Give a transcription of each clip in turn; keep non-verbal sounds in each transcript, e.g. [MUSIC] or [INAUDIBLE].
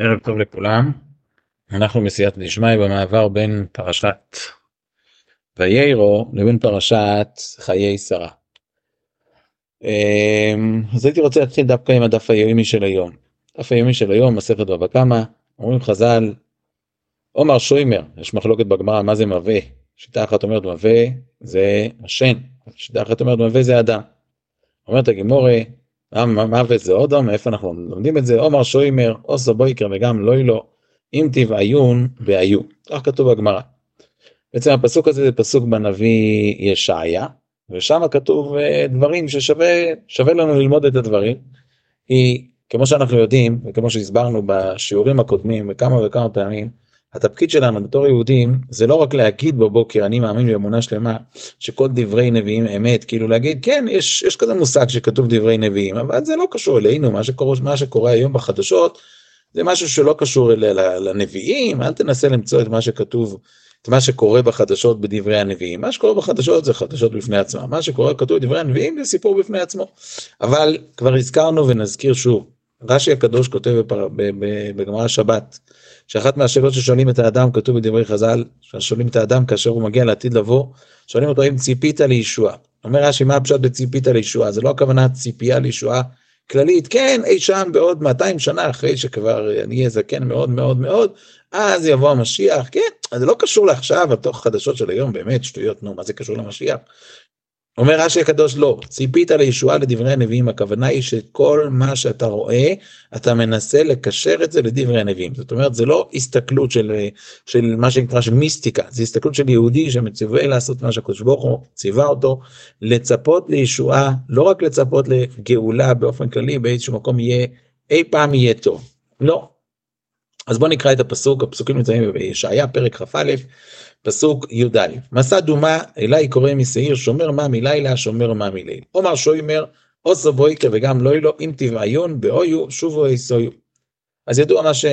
ערב טוב לכולם. אנחנו בסייעתא דשמיא במעבר בין פרשת ויירו לבין פרשת חיי שרה. אמ, אז הייתי רוצה להתחיל דווקא עם הדף היומי של היום. דף היומי של היום, מסכת בבא קמא, אומרים חז"ל, עומר שוימר, יש מחלוקת בגמרא מה זה מווה. שיטה אחת אומרת מווה זה השן, שיטה אחת אומרת מווה זה אדם. אומרת הגימורי, מוות זה אודום, מאיפה אנחנו לומדים את זה? עומר שוימר, אוסו בויקר וגם לוי לו, אם תבעיון והיו. כך כתוב בגמרא. בעצם הפסוק הזה זה פסוק בנביא ישעיה, ושם כתוב אה, דברים ששווה לנו ללמוד את הדברים. כי כמו שאנחנו יודעים, וכמו שהסברנו בשיעורים הקודמים וכמה וכמה פעמים, התפקיד שלנו בתור יהודים זה לא רק להגיד בבוקר אני מאמין באמונה שלמה שכל דברי נביאים אמת כאילו להגיד כן יש יש כזה מושג שכתוב דברי נביאים אבל זה לא קשור אלינו מה שקורה מה שקורה היום בחדשות זה משהו שלא קשור אל, לנביאים אל תנסה למצוא את מה שכתוב את מה שקורה בחדשות בדברי הנביאים. מה שקורה בחדשות זה חדשות בפני עצמם מה שקורה כתוב בדברי הנביאים זה סיפור בפני עצמו. אבל כבר הזכרנו ונזכיר שוב רש"י הקדוש כותב בגמרא שבת שאחת מהשאלות ששואלים את האדם, כתוב בדברי חז"ל, שואלים את האדם כאשר הוא מגיע לעתיד לבוא, שואלים אותו אם ציפית לישועה. אומר רש"י, מה הפשט בציפית לישועה? זה לא הכוונה ציפייה לישועה כללית, כן, אי שם בעוד 200 שנה אחרי שכבר אני אהיה זקן מאוד מאוד מאוד, אז יבוא המשיח, כן, זה לא קשור לעכשיו, התוך חדשות של היום, באמת שטויות, נו, מה זה קשור למשיח? אומר רש"י הקדוש לא, ציפית לישועה לדברי הנביאים, הכוונה היא שכל מה שאתה רואה, אתה מנסה לקשר את זה לדברי הנביאים. זאת אומרת, זה לא הסתכלות של, של מה שנקרא של מיסטיקה, זה הסתכלות של יהודי שמצווה לעשות מה שהקדוש ברוך הוא ציווה אותו, לצפות לישועה, לא רק לצפות לגאולה באופן כללי, באיזשהו מקום יהיה, אי פעם יהיה טוב. לא. אז בוא נקרא את הפסוק, הפסוקים נמצאים בישעיה, פרק כ"א. פסוק י"א מסע דומה אליי קורא משעיר שומר מה מלילה שומר מה מליל. עומר שוימר עושו בויקר וגם לא ילו אם תבעיון באויו שובו איסויו. אז ידוע מה ש...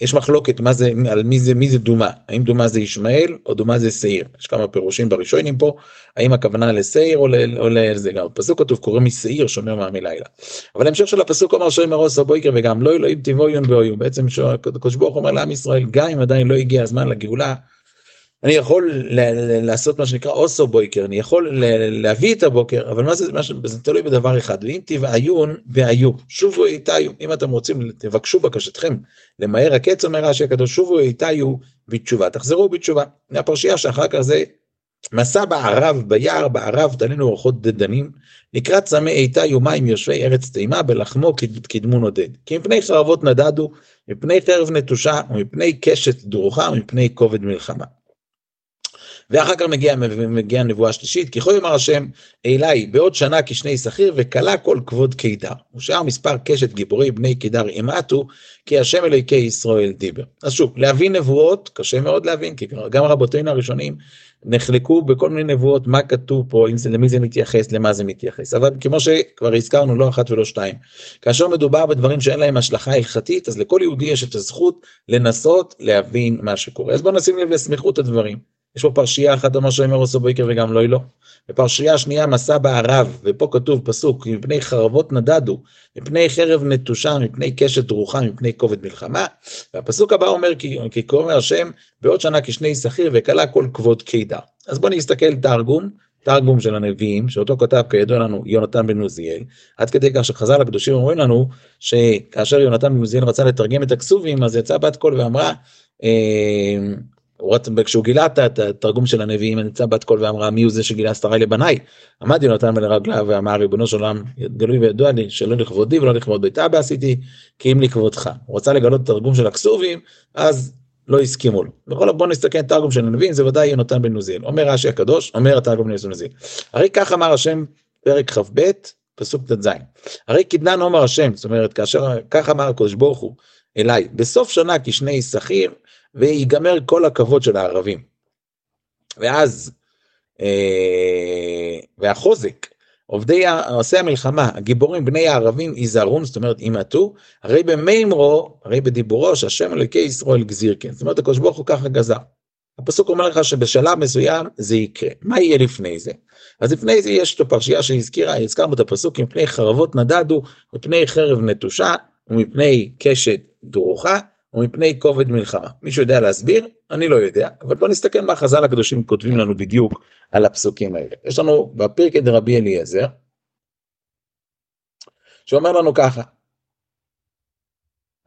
יש מחלוקת מה זה, על מי זה, מי זה דומה, האם דומה זה ישמעאל או דומה זה שעיר, יש כמה פירושים בראשונים פה, האם הכוונה לשעיר או, או לזה, גם. בפסוק כתוב קורא משעיר שומר מעמי לילה. אבל ההמשך של הפסוק אומר שומר עושה בויקר וגם לא אלוהים תבואיון באויו, בעצם הקדוש ברוך אומר לעם ישראל, גם אם עדיין לא הגיע הזמן לגאולה, אני יכול לעשות מה שנקרא אוסו בויקר, אני יכול להביא את הבוקר, אבל מה זה, מה זה תלוי בדבר אחד, ואם תבעיון והיו, שובו איתיו, אם אתם רוצים, תבקשו בקשתכם למהר הקץ, אומר רש"י הקדוש, שובו איתיו בתשובה, תחזרו בתשובה. הפרשייה שאחר כך זה מסע בערב, ביער, בערב, תלינו אורחות דדנים, לקראת צמא איתיו מים יושבי ארץ תימה, בלחמו קדמו נודד. כי מפני חרבות נדדו, מפני חרב נטושה, ומפני קשת דרוכה, ומפני כובד מלחמה. ואחר כך מגיעה מגיע הנבואה השלישית, כי יכול יאמר השם אלי בעוד שנה כשני שכיר וכלה כל כבוד קידר. ושאר מספר קשת גיבורי בני קידר ימעטו, כי השם אלוהיקי ישראל דיבר. אז שוב, להבין נבואות קשה מאוד להבין, כי גם רבותינו הראשונים נחלקו בכל מיני נבואות מה כתוב פה, אם זה, למי זה מתייחס, למה זה מתייחס. אבל כמו שכבר הזכרנו לא אחת ולא שתיים, כאשר מדובר בדברים שאין להם השלכה הלכתית, אז לכל יהודי יש את הזכות לנסות להבין מה שקורה. אז בואו נשים לב לסמיכות הדברים. יש פה פרשייה אחת אמר שאומר עושה בויקר וגם לא לא. בפרשייה השנייה מסע בערב, ופה כתוב פסוק, מפני חרבות נדדו, מפני חרב נטושה, מפני קשת רוחה, מפני כובד מלחמה. והפסוק הבא אומר, כי, כי קורא השם, בעוד שנה כשני שכיר וכלה כל כבוד קידר. אז בואו נסתכל תרגום, תרגום של הנביאים, שאותו כתב כידוע לנו יונתן בן עוזיאל, עד כדי כך שחז"ל הקדושים אומרים לנו, שכאשר יונתן בן עוזיאל רצה לתרגם את הכסובים, אז יצאה בת קול ואמרה, אה, כשהוא גילה את התרגום של הנביאים נמצא בת קול ואמרה מי הוא זה שגילה שרי לבניי? עמד יונתן לרגליו ואמר ריבונו של עולם גלוי וידוע לי שלא לכבודי ולא לכבוד בית אבא עשיתי כי אם לכבודך. הוא רצה לגלות את התרגום של הכסובים אז לא הסכימו לו. בכל בוא נסתכל תרגום של הנביאים זה ודאי יונתן בן נוזיאל אומר רש"י הקדוש אומר התרגום של נוזיאל הרי כך אמר השם פרק כ"ב פסוק ט"ז הרי קדנן אומר השם זאת אומרת כאשר כך אמר הקדוש ברוך הוא אליי בסוף שנה כשני שכיר ויגמר כל הכבוד של הערבים. ואז, אה, והחוזק, עובדי, עושי המלחמה, הגיבורים בני הערבים יזהרון, זאת אומרת ימעטו, הרי במימרו, הרי בדיבורו שהשם אלוקי ישראל גזיר כן, זאת אומרת הקדוש ברוך הוא ככה גזר. הפסוק אומר לך שבשלב מסוים זה יקרה. מה יהיה לפני זה? אז לפני זה יש את הפרשייה שהזכירה, הזכרנו את הפסוק, מפני חרבות נדדו, מפני חרב נטושה, ומפני קשת דרוכה ומפני כובד מלחמה. מישהו יודע להסביר? אני לא יודע, אבל בוא נסתכל מה חז"ל הקדושים כותבים לנו בדיוק על הפסוקים האלה. יש לנו בפרקי דרבי אליעזר, שאומר לנו ככה,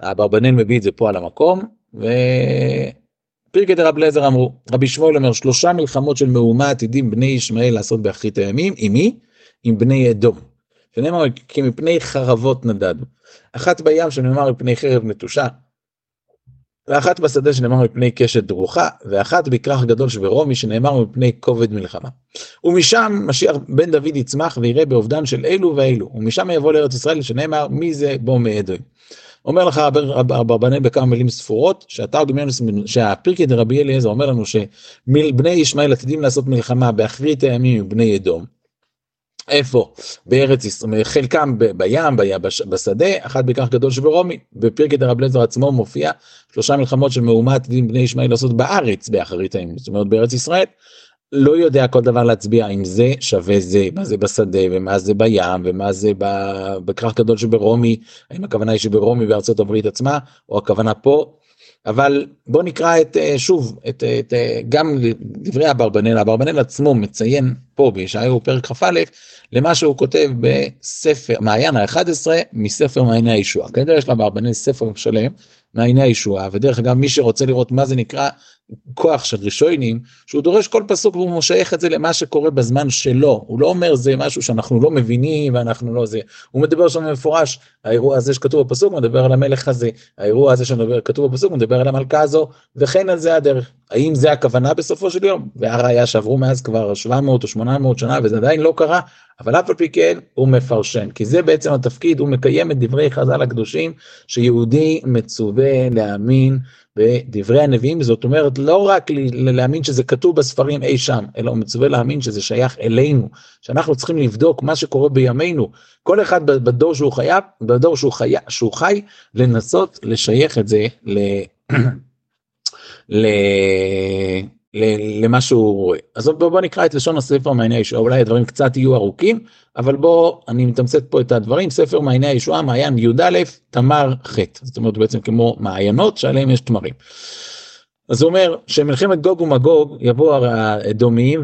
אברבנאל מביא את זה פה על המקום, ופרקי דרבי אליעזר אמרו, רבי שמואל אומר, שלושה מלחמות של מהומה עתידים בני ישמעאל לעשות באחרית הימים, עם מי? עם בני אדום. שנאמר כי מפני חרבות נדדו. אחת בים שנאמר מפני חרב נטושה, ואחת בשדה שנאמר מפני קשת דרוכה, ואחת בכרך גדול שברומי שנאמר מפני כובד מלחמה. ומשם משיח בן דוד יצמח ויראה באובדן של אלו ואלו, ומשם יבוא לארץ ישראל שנאמר מי זה בו מאדוים. אומר לך אברבנאל בכמה מילים ספורות, שהתרגומיינוס, שהפרקי דרבי אליעזר אומר לנו שבני ישמעאל עתידים לעשות מלחמה באחרית הימים עם בני אדום. איפה? בארץ ישראל, חלקם בים, בשדה, אחת בכך גדול שברומי. בפרקי דרב לזר עצמו מופיע שלושה מלחמות של מהומת דין בני ישמעאל לעשות בארץ באחרית הימים, זאת אומרת בארץ ישראל. לא יודע כל דבר להצביע אם זה שווה זה, מה זה בשדה ומה זה בים ומה זה בכרך גדול שברומי, האם הכוונה היא שברומי בארצות הברית עצמה או הכוונה פה. אבל בוא נקרא את שוב את, את גם דברי אברבנאל, אברבנאל עצמו מציין פה בישעיהו פרק כ"א למה שהוא כותב בספר מעיין ה-11 מספר מעייני הישועה. כנראה יש לאברבנאל ספר שלם מעייני הישועה ודרך אגב מי שרוצה לראות מה זה נקרא כוח של רישוינים, שהוא דורש כל פסוק והוא מושייך את זה למה שקורה בזמן שלו, הוא לא אומר זה משהו שאנחנו לא מבינים ואנחנו לא זה, הוא מדבר שם במפורש, האירוע הזה שכתוב בפסוק מדבר על המלך הזה, האירוע הזה שכתוב בפסוק מדבר על המלכה הזו, וכן על זה הדרך. האם זה הכוונה בסופו של יום? והראיה שעברו מאז כבר 700 או 800 שנה וזה עדיין לא קרה, אבל אף על פי כן הוא מפרשן, כי זה בעצם התפקיד, הוא מקיים את דברי חז"ל הקדושים, שיהודי מצווה להאמין בדברי הנביאים, זאת אומרת לא רק להאמין שזה כתוב בספרים אי שם, אלא הוא מצווה להאמין שזה שייך אלינו, שאנחנו צריכים לבדוק מה שקורה בימינו, כל אחד בדור שהוא חייב, בדור שהוא חי, שהוא חי, לנסות לשייך את זה ל... [CLEARS THROAT] ל... למה שהוא רואה. אז בוא, בוא נקרא את לשון הספר מעייני הישועה, אולי הדברים קצת יהיו ארוכים, אבל בוא, אני מתמצת פה את הדברים, ספר מעייני הישועה, מעיין י"א, תמר ח', זאת אומרת בעצם כמו מעיינות שעליהם יש תמרים. אז הוא אומר שמלחמת גוג ומגוג יבוא האדומיים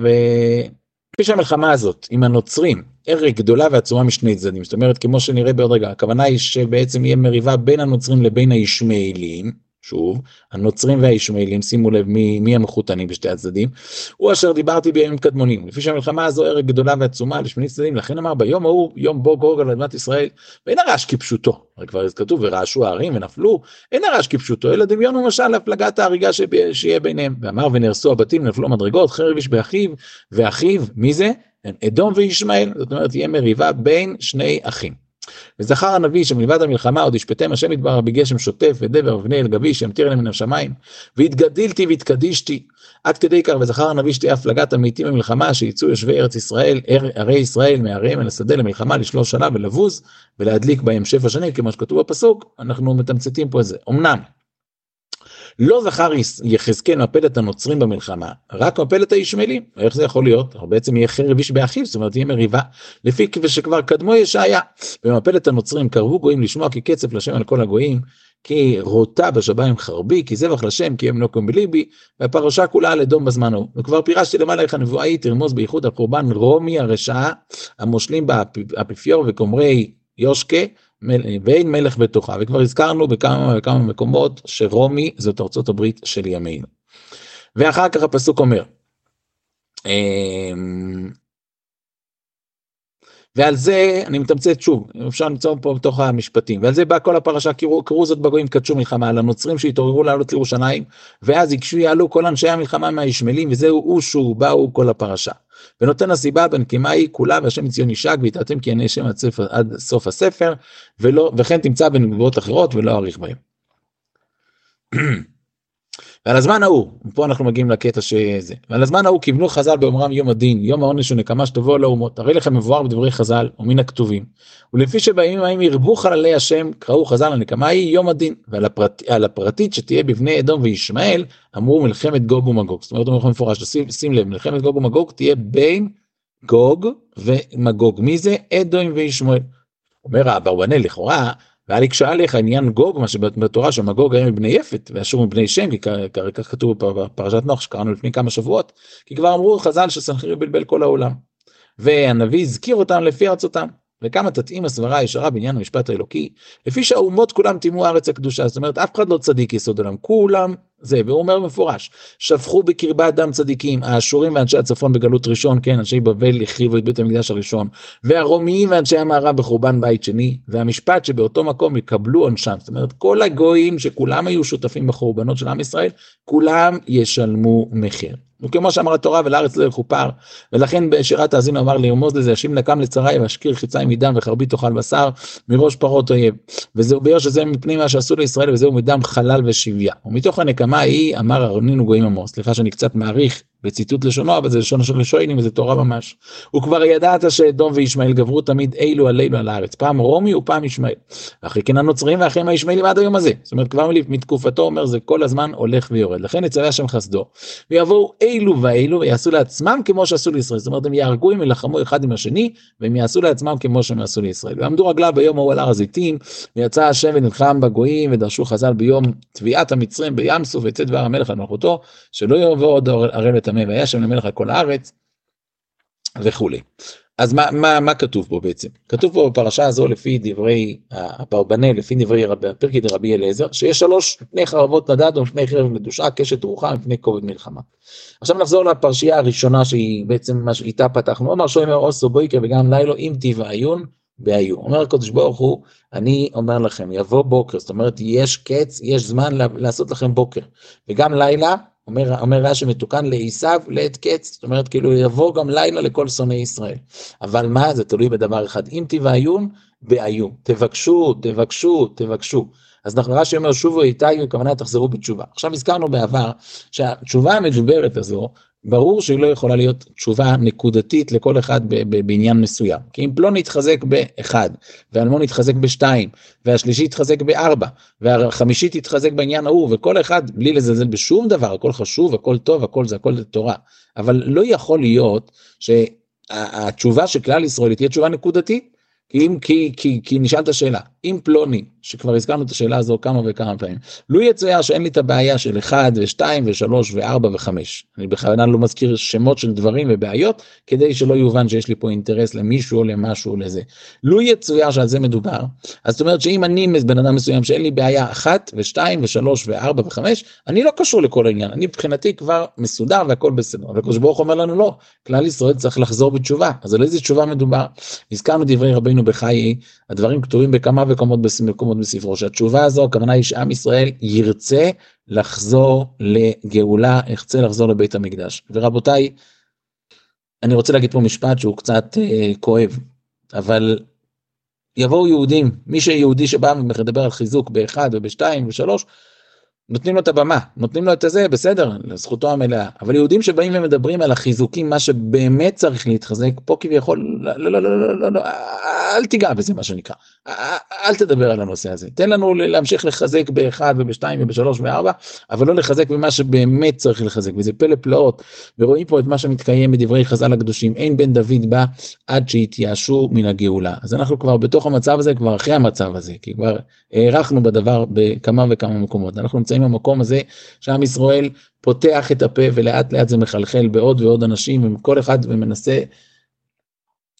וכפי שהמלחמה הזאת עם הנוצרים הרג גדולה ועצומה משני צדדים זאת אומרת כמו שנראה בעוד רגע הכוונה היא שבעצם יהיה מריבה בין הנוצרים לבין הישמעאלים שוב, הנוצרים והישמעאלים, שימו לב מי, מי המחותנים בשתי הצדדים, הוא אשר דיברתי בימים קדמונים, לפי שהמלחמה הזו ערב גדולה ועצומה לשמיני צדדים, לכן אמר ביום ההוא, יום בו גוג על אדמת ישראל, ואין הרעש כפשוטו, הרי כבר כתוב ורעשו הערים ונפלו, אין הרעש כפשוטו, אלא דמיון ומשל להפלגת ההריגה שיהיה ביניהם, ואמר ונהרסו הבתים, נפלו מדרגות, חרב איש באחיו, ואחיו, מי זה? אדום וישמעאל, זאת אומרת תהיה מריבה בין שני אחים. וזכר הנביא שמלבד המלחמה עוד ישפטם השם יתברך בגשם שוטף ודבר ובני אל גביש ימטיר אליהם מן השמיים והתגדילתי והתקדישתי. עד כדי כך וזכר הנביא שתהיה הפלגת המתים במלחמה שיצאו יושבי ארץ ישראל ערי ישראל מעריהם אל השדה למלחמה לשלוש שנה ולבוז ולהדליק בהם שבע שנים כמו שכתוב בפסוק. אנחנו מתמצתים פה את זה. אמנם לא זכר יחזקאל מפלת הנוצרים במלחמה, רק מפלת הישמעאלים. איך זה יכול להיות? בעצם יהיה חרב איש באחיו, זאת אומרת יהיה מריבה, לפי שכבר קדמו ישעיה. במפלת הנוצרים קרבו גויים לשמוע כי קצף לשם על כל הגויים, כי רוטה בשביים חרבי, כי זבח לשם, כי הם נוקם בליבי, והפרשה כולה על אדום בזמן ההוא. וכבר פירשתי למעלה איך הנבואה היא תרמוז בייחוד על קורבן רומי הרשעה, המושלים באפיפיור וקומרי יושקה, ואין מלך בתוכה, וכבר הזכרנו בכמה וכמה מקומות שרומי זאת ארצות הברית של ימינו. ואחר כך הפסוק אומר, אמ, ועל זה אני מתמצת שוב אפשר למצוא פה בתוך המשפטים ועל זה בא כל הפרשה קראו, קראו זאת בגויים קדשו מלחמה על הנוצרים שהתעוררו לעלות לירושלים ואז יקשו יעלו כל אנשי המלחמה מהישמעאלים וזהו אושו באו כל הפרשה. ונותן הסיבה בנקימה היא כולה והשם מציון ישק ויתעתם כי עיני שם עד סוף הספר ולא וכן תמצא בנבואות אחרות ולא אאריך בהם. [CLEARS THROAT] ועל הזמן ההוא, פה אנחנו מגיעים לקטע שזה, ועל הזמן ההוא כיוונו חז"ל באומרם יום הדין, יום העונש ונקמה שתבוא לאומות, הרי לכם מבואר בדברי חז"ל ומן הכתובים, ולפי שבימים ההם ירבו חללי השם, קראו חז"ל הנקמה היא יום הדין, ועל הפרט, הפרטית שתהיה בבני אדום וישמעאל, אמרו מלחמת גוג ומגוג, זאת אומרת אומר מפורש, שים, שים לב, מלחמת גוג ומגוג תהיה בין גוג ומגוג, מי זה? אדום וישמעאל. אומר אברבנאל לכאורה, והיה לי קשה עליך עניין גוג, מה שבתורה שם גוג היה מבני יפת, ואשור מבני שם, כי כרגע כתוב בפרשת נוח שקראנו לפני כמה שבועות, כי כבר אמרו חז"ל שסנחריב בלבל כל העולם. והנביא הזכיר אותם לפי ארצותם. וכמה תתאים הסברה הישרה בעניין המשפט האלוקי, לפי שהאומות כולם טימאו הארץ הקדושה, זאת אומרת אף אחד לא צדיק יסוד עולם, כולם זה, והוא אומר במפורש, שפכו בקרבה דם צדיקים, האשורים ואנשי הצפון בגלות ראשון, כן, אנשי בבל החריבו את בית המקדש הראשון, והרומיים ואנשי המערב בחורבן בית שני, והמשפט שבאותו מקום יקבלו עונשם, זאת אומרת כל הגויים שכולם היו שותפים בחורבנות של עם ישראל, כולם ישלמו מחיר. וכמו שאמר התורה ולארץ לא יכופר ולכן בשירת האזינו אמר לירמוז לזה ישים נקם לצרי ואשקיר חיצי מדם וחרבי תאכל בשר מראש פרות אויב וזהו ביור שזה מפני מה שעשו לישראל וזהו מדם חלל ושביה ומתוך הנקמה ההיא אמר ארנינו גויים עמו סליחה שאני קצת מעריך בציטוט לשונו, אבל זה לשון של ראשונים וזה תורה ממש. הוא כבר ידעת שאדום וישמעאל גברו תמיד אילו עלינו על הארץ, פעם רומי ופעם ישמעאל. ואחרי כן הנוצרים ואחריהם הישמעאלים עד היום הזה. זאת אומרת כבר מתקופתו אומר זה כל הזמן הולך ויורד. לכן יצווה השם חסדו, ויבואו אילו ואילו ויעשו לעצמם כמו שעשו לישראל. זאת אומרת הם יהרגו הם ילחמו אחד עם השני והם יעשו לעצמם כמו שהם יעשו לישראל. ועמדו רגליו ביום ההוא על הר הזיתים, ויצא השם ונלחם בגויים ודרשו חז"ל ביום תביעת המצרים בים סוף ויצא דבר המלך על מלכותו, שלא יבוא עוד ערב לטמא והיה שם למלך על כל הארץ וכולי. אז מה, מה, מה כתוב פה בעצם? כתוב פה בפרשה הזו לפי דברי אברבנאל, לפי דברי פרקי דרבי אליעזר, שיש שלוש מפני חרבות נדד ומפני חרב מדושה, קשת רוחה מפני כובד מלחמה. עכשיו נחזור לפרשייה הראשונה שהיא בעצם מה שאיתה פתחנו, אמר שוימר אוסו בויקר וגם לילה אם טיב העיון בעיון. אומר הקדוש ברוך הוא, אני אומר לכם, יבוא בוקר, זאת אומרת יש קץ, יש זמן לעשות לכם בוקר, וגם לילה אומר, אומר רש"י מתוקן לעשיו לעת קץ, זאת אומרת כאילו יבוא גם לילה לכל שונאי ישראל. אבל מה, זה תלוי בדבר אחד, אם תבעיון, בעיון. תבקשו, תבקשו, תבקשו. אז אנחנו רש"י אומר שובו איתי, הכוונה תחזרו בתשובה. עכשיו הזכרנו בעבר שהתשובה המדוברת הזו, ברור שהיא לא יכולה להיות תשובה נקודתית לכל אחד בעניין מסוים. כי אם פלוני יתחזק באחד, ואלמון יתחזק בשתיים, והשלישי יתחזק בארבע, והחמישית יתחזק בעניין ההוא, וכל אחד בלי לזלזל בשום דבר, הכל חשוב, הכל טוב, הכל זה הכל זה תורה. אבל לא יכול להיות שהתשובה של כלל ישראל תהיה תשובה נקודתית, אם, כי, כי, כי נשאלת שאלה, אם פלוני, שכבר הזכרנו את השאלה הזו כמה וכמה פעמים, לו יצויר שאין לי את הבעיה של 1 ו-2 ו-3 ו-4 ו-5, אני בכוונה לא מזכיר שמות של דברים ובעיות, כדי שלא יובן שיש לי פה אינטרס למישהו או למשהו או לזה. לו יצויר שעל זה מדובר, אז זאת אומרת שאם אני בן אדם מסוים שאין לי בעיה 1 ו-2 ו-3 ו-4 ו-5, אני לא קשור לכל העניין, אני מבחינתי כבר מסודר והכל בסדר. אבל הקדוש ברוך אומר לנו לא, כלל ישראל צריך לחזור בתשובה, אז על איזה תשובה מדובר? הזכרנו דברי רבינו בחיי, הדברים כתובים בכמה מקומות מקומות בספרו, שהתשובה הזו, הכוונה היא שעם ישראל ירצה לחזור לגאולה, ירצה לחזור לבית המקדש. ורבותיי, אני רוצה להגיד פה משפט שהוא קצת אה, כואב, אבל יבואו יהודים, מי שיהודי שבא ומדבר על חיזוק באחד ובשתיים ושלוש, נותנים לו את הבמה, נותנים לו את הזה, בסדר, לזכותו המלאה. אבל יהודים שבאים ומדברים על החיזוקים, מה שבאמת צריך להתחזק, פה כביכול, לא, לא, לא, לא, לא, לא, אל תיגע בזה, מה שנקרא. אל תדבר על הנושא הזה. תן לנו להמשיך לחזק באחד ובשתיים ובשלוש וארבע, אבל לא לחזק במה שבאמת צריך לחזק. וזה פלא פלאות, ורואים פה את מה שמתקיים בדברי חז"ל הקדושים, אין בן דוד בא עד שיתייאשו מן הגאולה. אז אנחנו כבר בתוך המצב הזה, כבר אחרי המצב הזה, כי כבר הארכנו בדבר בכמה וכמה מקומות. אנחנו נמצאים במקום הזה שעם ישראל פותח את הפה ולאט לאט זה מחלחל בעוד ועוד אנשים, וכל אחד ומנסה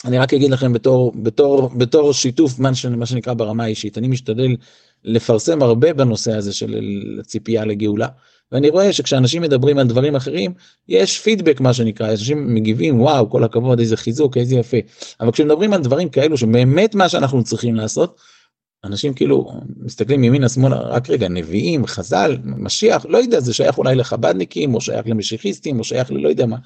אני רק אגיד לכם בתור, בתור, בתור שיתוף מה, שנקרא ברמה האישית, אני משתדל לפרסם הרבה בנושא הזה של הציפייה לגאולה, ואני רואה שכשאנשים מדברים על דברים אחרים, יש פידבק מה שנקרא, אנשים מגיבים, וואו, כל הכבוד, איזה חיזוק, איזה יפה, אבל כשמדברים על דברים כאלו שבאמת מה שאנחנו צריכים לעשות, אנשים כאילו מסתכלים ימינה שמאלה, רק רגע, נביאים, חז"ל, משיח, לא יודע, זה שייך אולי לחבדניקים, או שייך למשיחיסטים, או שייך ללא יודע מה.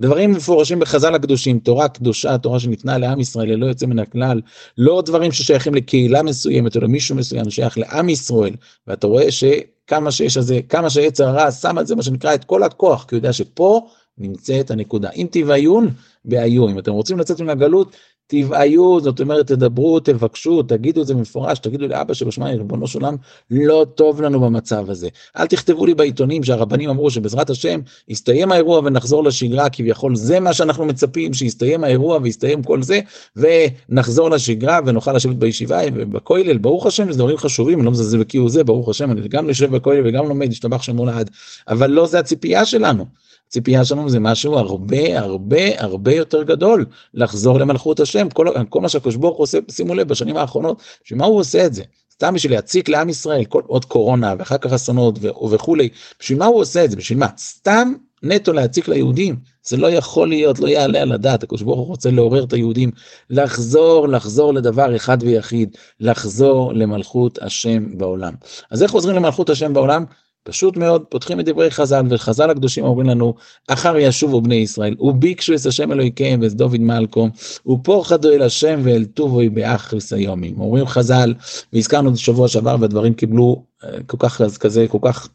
דברים מפורשים בחז"ל הקדושים, תורה קדושה, תורה שניתנה לעם ישראל ללא יוצא מן הכלל, לא דברים ששייכים לקהילה מסוימת או למישהו מסוים, שייך לעם ישראל, ואתה רואה שכמה שיש על זה, כמה שיצר הרע שם על זה מה שנקרא את כל הכוח, כי הוא יודע שפה נמצאת הנקודה. אם תיוויון, בעיון. אם אתם רוצים לצאת מן הגלות, תבעיו, זאת אומרת, תדברו, תבקשו, תגידו את זה במפורש, תגידו לאבא שבשמיים, ריבונו של עולם, לא טוב לנו במצב הזה. אל תכתבו לי בעיתונים שהרבנים אמרו שבעזרת השם יסתיים האירוע ונחזור לשגרה, כביכול זה מה שאנחנו מצפים, שיסתיים האירוע ויסתיים כל זה, ונחזור לשגרה ונוכל לשבת בישיבה ובכולל, ברוך השם, זה דברים חשובים, אני לא מזלזל בכאילו זה, ברוך השם, אני גם יושב בכולל וגם לומד, השתבח שמו לעד, אבל לא זה הציפייה שלנו. הציפייה שלנו זה משהו הרבה הרבה הרבה יותר גדול, לחזור למלכות השם, כל, כל מה שהקדוש ברוך הוא עושה, שימו לב, בשנים האחרונות, בשביל מה הוא עושה את זה? סתם בשביל להציק לעם ישראל, כל, עוד קורונה ואחר כך אסונות וכולי, בשביל מה הוא עושה את זה? בשביל מה? סתם נטו להציק ליהודים, זה לא יכול להיות, לא יעלה על הדעת, הקדוש ברוך הוא רוצה לעורר את היהודים, לחזור, לחזור לדבר אחד ויחיד, לחזור למלכות השם בעולם. אז איך חוזרים למלכות השם בעולם? פשוט מאוד, פותחים את דברי חז"ל, וחז"ל הקדושים אומרים לנו, אחר ישובו בני ישראל, וביקשו את השם אלוהיכם ואת דוד מלכו, ופורחדו אל השם ואל טובו באחריס היומים. אומרים חז"ל, והזכרנו את שבוע שעבר, והדברים קיבלו אה, כל כך, כזה, כל כך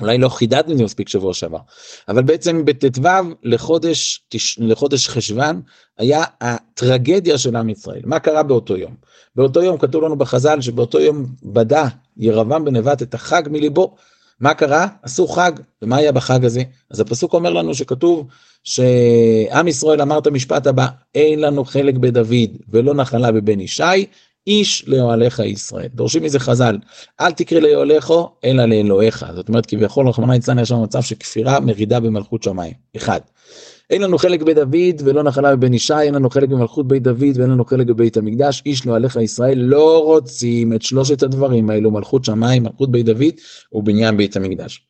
אולי לא חידדנו את זה מספיק שבוע שעבר, אבל בעצם בט"ו לחודש, לחודש חשוון היה הטרגדיה של עם ישראל. מה קרה באותו יום? באותו יום כתוב לנו בחז"ל שבאותו יום בדה ירבעם בן נבט את החג מליבו. מה קרה? עשו חג, ומה היה בחג הזה? אז הפסוק אומר לנו שכתוב שעם ישראל אמר את המשפט הבא, אין לנו חלק בדוד ולא נחלה בבן ישי, איש לאוהליך ישראל. דורשים מזה חז"ל, אל תקרא לאוהליך אלא לאלוהיך. זאת אומרת כביכול רחמנא ליצלן יש לנו מצב של כפירה מרידה במלכות שמיים. אחד. אין לנו חלק בדוד ולא נחלה בבן ישי, אין לנו חלק במלכות בית דוד ואין לנו חלק בבית המקדש, איש לאוהליך ישראל לא רוצים את שלושת הדברים האלו, מלכות שמיים, מלכות בית דוד ובניין בית המקדש.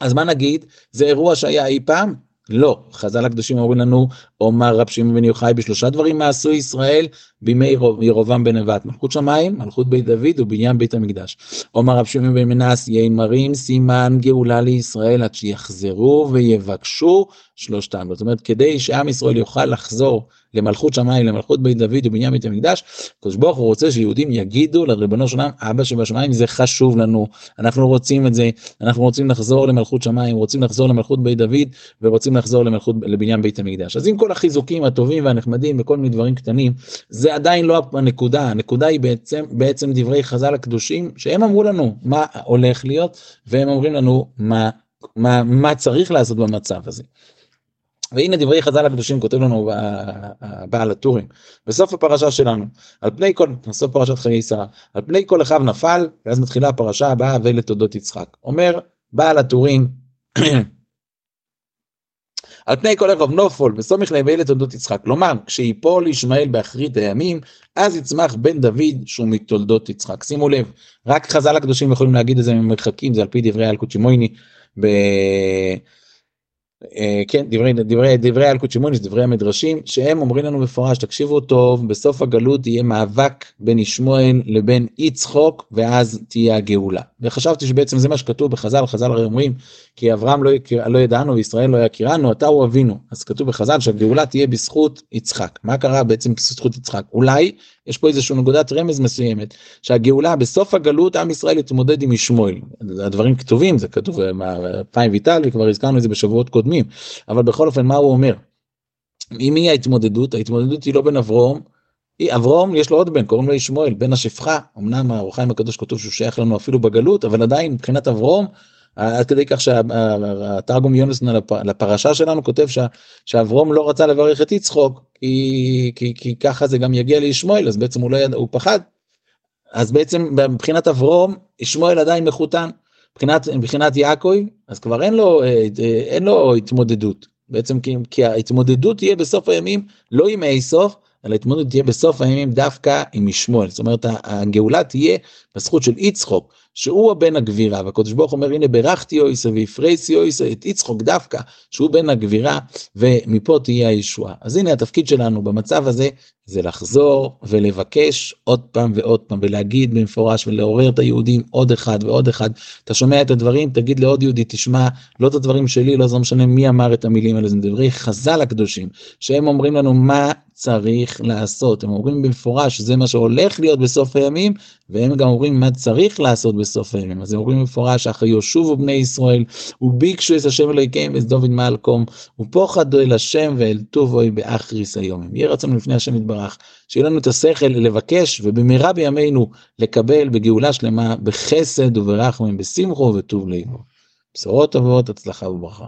אז מה נגיד? זה אירוע שהיה אי פעם? לא, חז"ל הקדושים אומרים לנו, אומר רב שמעון בן יוחאי בשלושה דברים מה עשו ישראל בימי ירובעם בן נבט, מלכות שמיים, מלכות בית דוד ובניין בית המקדש. אומר רב שמעון בן מנס, יין מרים סימן גאולה לישראל עד שיחזרו ויבקשו שלושתם. זאת אומרת, כדי שעם ישראל יוכל לחזור למלכות שמיים, למלכות בית דוד ובניין בית המקדש, הקדוש ברוך הוא רוצה שיהודים יגידו לריבונו של עולם, אבא שבשמיים זה חשוב לנו, אנחנו רוצים את זה, אנחנו רוצים לחזור למלכות שמיים, רוצים לחזור למלכות בית דוד ורוצים לחזור למלכות, לבניין בית המקדש. אז עם כל החיזוקים הטובים והנחמדים וכל מיני דברים קטנים, זה עדיין לא הנקודה, הנקודה היא בעצם, בעצם דברי חז"ל הקדושים, שהם אמרו לנו מה הולך להיות, והם אומרים לנו מה, מה, מה צריך לעשות במצב הזה. והנה דברי חז"ל הקדושים כותב לנו בעל הטורים. בסוף הפרשה שלנו על פני כל בסוף פרשת חיי שרה על פני כל אחיו נפל ואז מתחילה הפרשה הבאה ולתודות יצחק. אומר בעל הטורים על פני כל אחיו נופול וסומך להם לתולדות יצחק. כלומר כשיפול ישמעאל באחרית הימים אז יצמח בן דוד שהוא מתולדות יצחק. שימו לב רק חז"ל הקדושים יכולים להגיד את זה ממרחקים זה על פי דברי אלקוט שמויני. אה, כן דברי דברי דברי אלקוט שמוניס דברי המדרשים שהם אומרים לנו מפורש תקשיבו טוב בסוף הגלות יהיה מאבק בין ישמעאל לבין יצחוק ואז תהיה הגאולה. וחשבתי שבעצם זה מה שכתוב בחז"ל חז"ל הרי אומרים כי אברהם לא, יכיר, לא ידענו וישראל לא יכירנו אתה הוא אבינו. אז כתוב בחז"ל שהגאולה תהיה בזכות יצחק. מה קרה בעצם בזכות יצחק? אולי יש פה איזושהי נקודת רמז מסוימת שהגאולה בסוף הגלות עם ישראל יתמודד עם ישמעאל הדברים כתובים זה כתוב פיים ויטל וכבר הזכרנו את זה בשבועות קודמים אבל בכל אופן מה הוא אומר. עם מי ההתמודדות ההתמודדות היא לא בין אברום אברום יש לו עוד בן קוראים לו ישמעאל בן השפחה אמנם האורחיים הקדוש כתוב שהוא שייך לנו אפילו בגלות אבל עדיין מבחינת אברום עד כדי כך שהתרגום יונס לפרשה שלנו כותב שאברום לא רצה לברך את יצחוק כי, כי, כי ככה זה גם יגיע לישמעאל אז בעצם הוא לא ידע הוא פחד. אז בעצם מבחינת אברום ישמעאל עדיין מחותן. מבחינת מבחינת יעקב אז כבר אין לו אה, אין לו התמודדות. בעצם כי, כי ההתמודדות תהיה בסוף הימים לא עם איסוף אלא ההתמודדות תהיה בסוף הימים דווקא עם ישמעאל. זאת אומרת הגאולה תהיה בזכות של יצחוק שהוא הבן הגבירה והקדוש ברוך אומר הנה ברכתי אויסה והפרייסי אויסה את יצחוק דווקא שהוא בן הגבירה ומפה תהיה הישועה. אז הנה התפקיד שלנו במצב הזה זה לחזור ולבקש עוד פעם ועוד פעם ולהגיד במפורש ולעורר את היהודים עוד אחד ועוד אחד אתה שומע את הדברים תגיד לעוד יהודי תשמע לא את הדברים שלי לא זה לא משנה מי אמר את המילים האלה זה דברי חז"ל הקדושים שהם אומרים לנו מה צריך לעשות. הם אומרים במפורש שזה מה שהולך להיות בסוף הימים, והם גם אומרים מה צריך לעשות בסוף הימים. אז הם אומרים במפורש, אחרי יושובו בני ישראל, וביקשו את השם אלוהיכם ואת דוד מלקום, ופוחדו אל השם ואל טובוי באחריס היומים. יהיה רצון לפני השם יתברך, שיהיה לנו את השכל לבקש, ובמהרה בימינו לקבל בגאולה שלמה, בחסד וברחמים, בשמחו וטוב ליבו. בשורות טובות, הצלחה וברכה.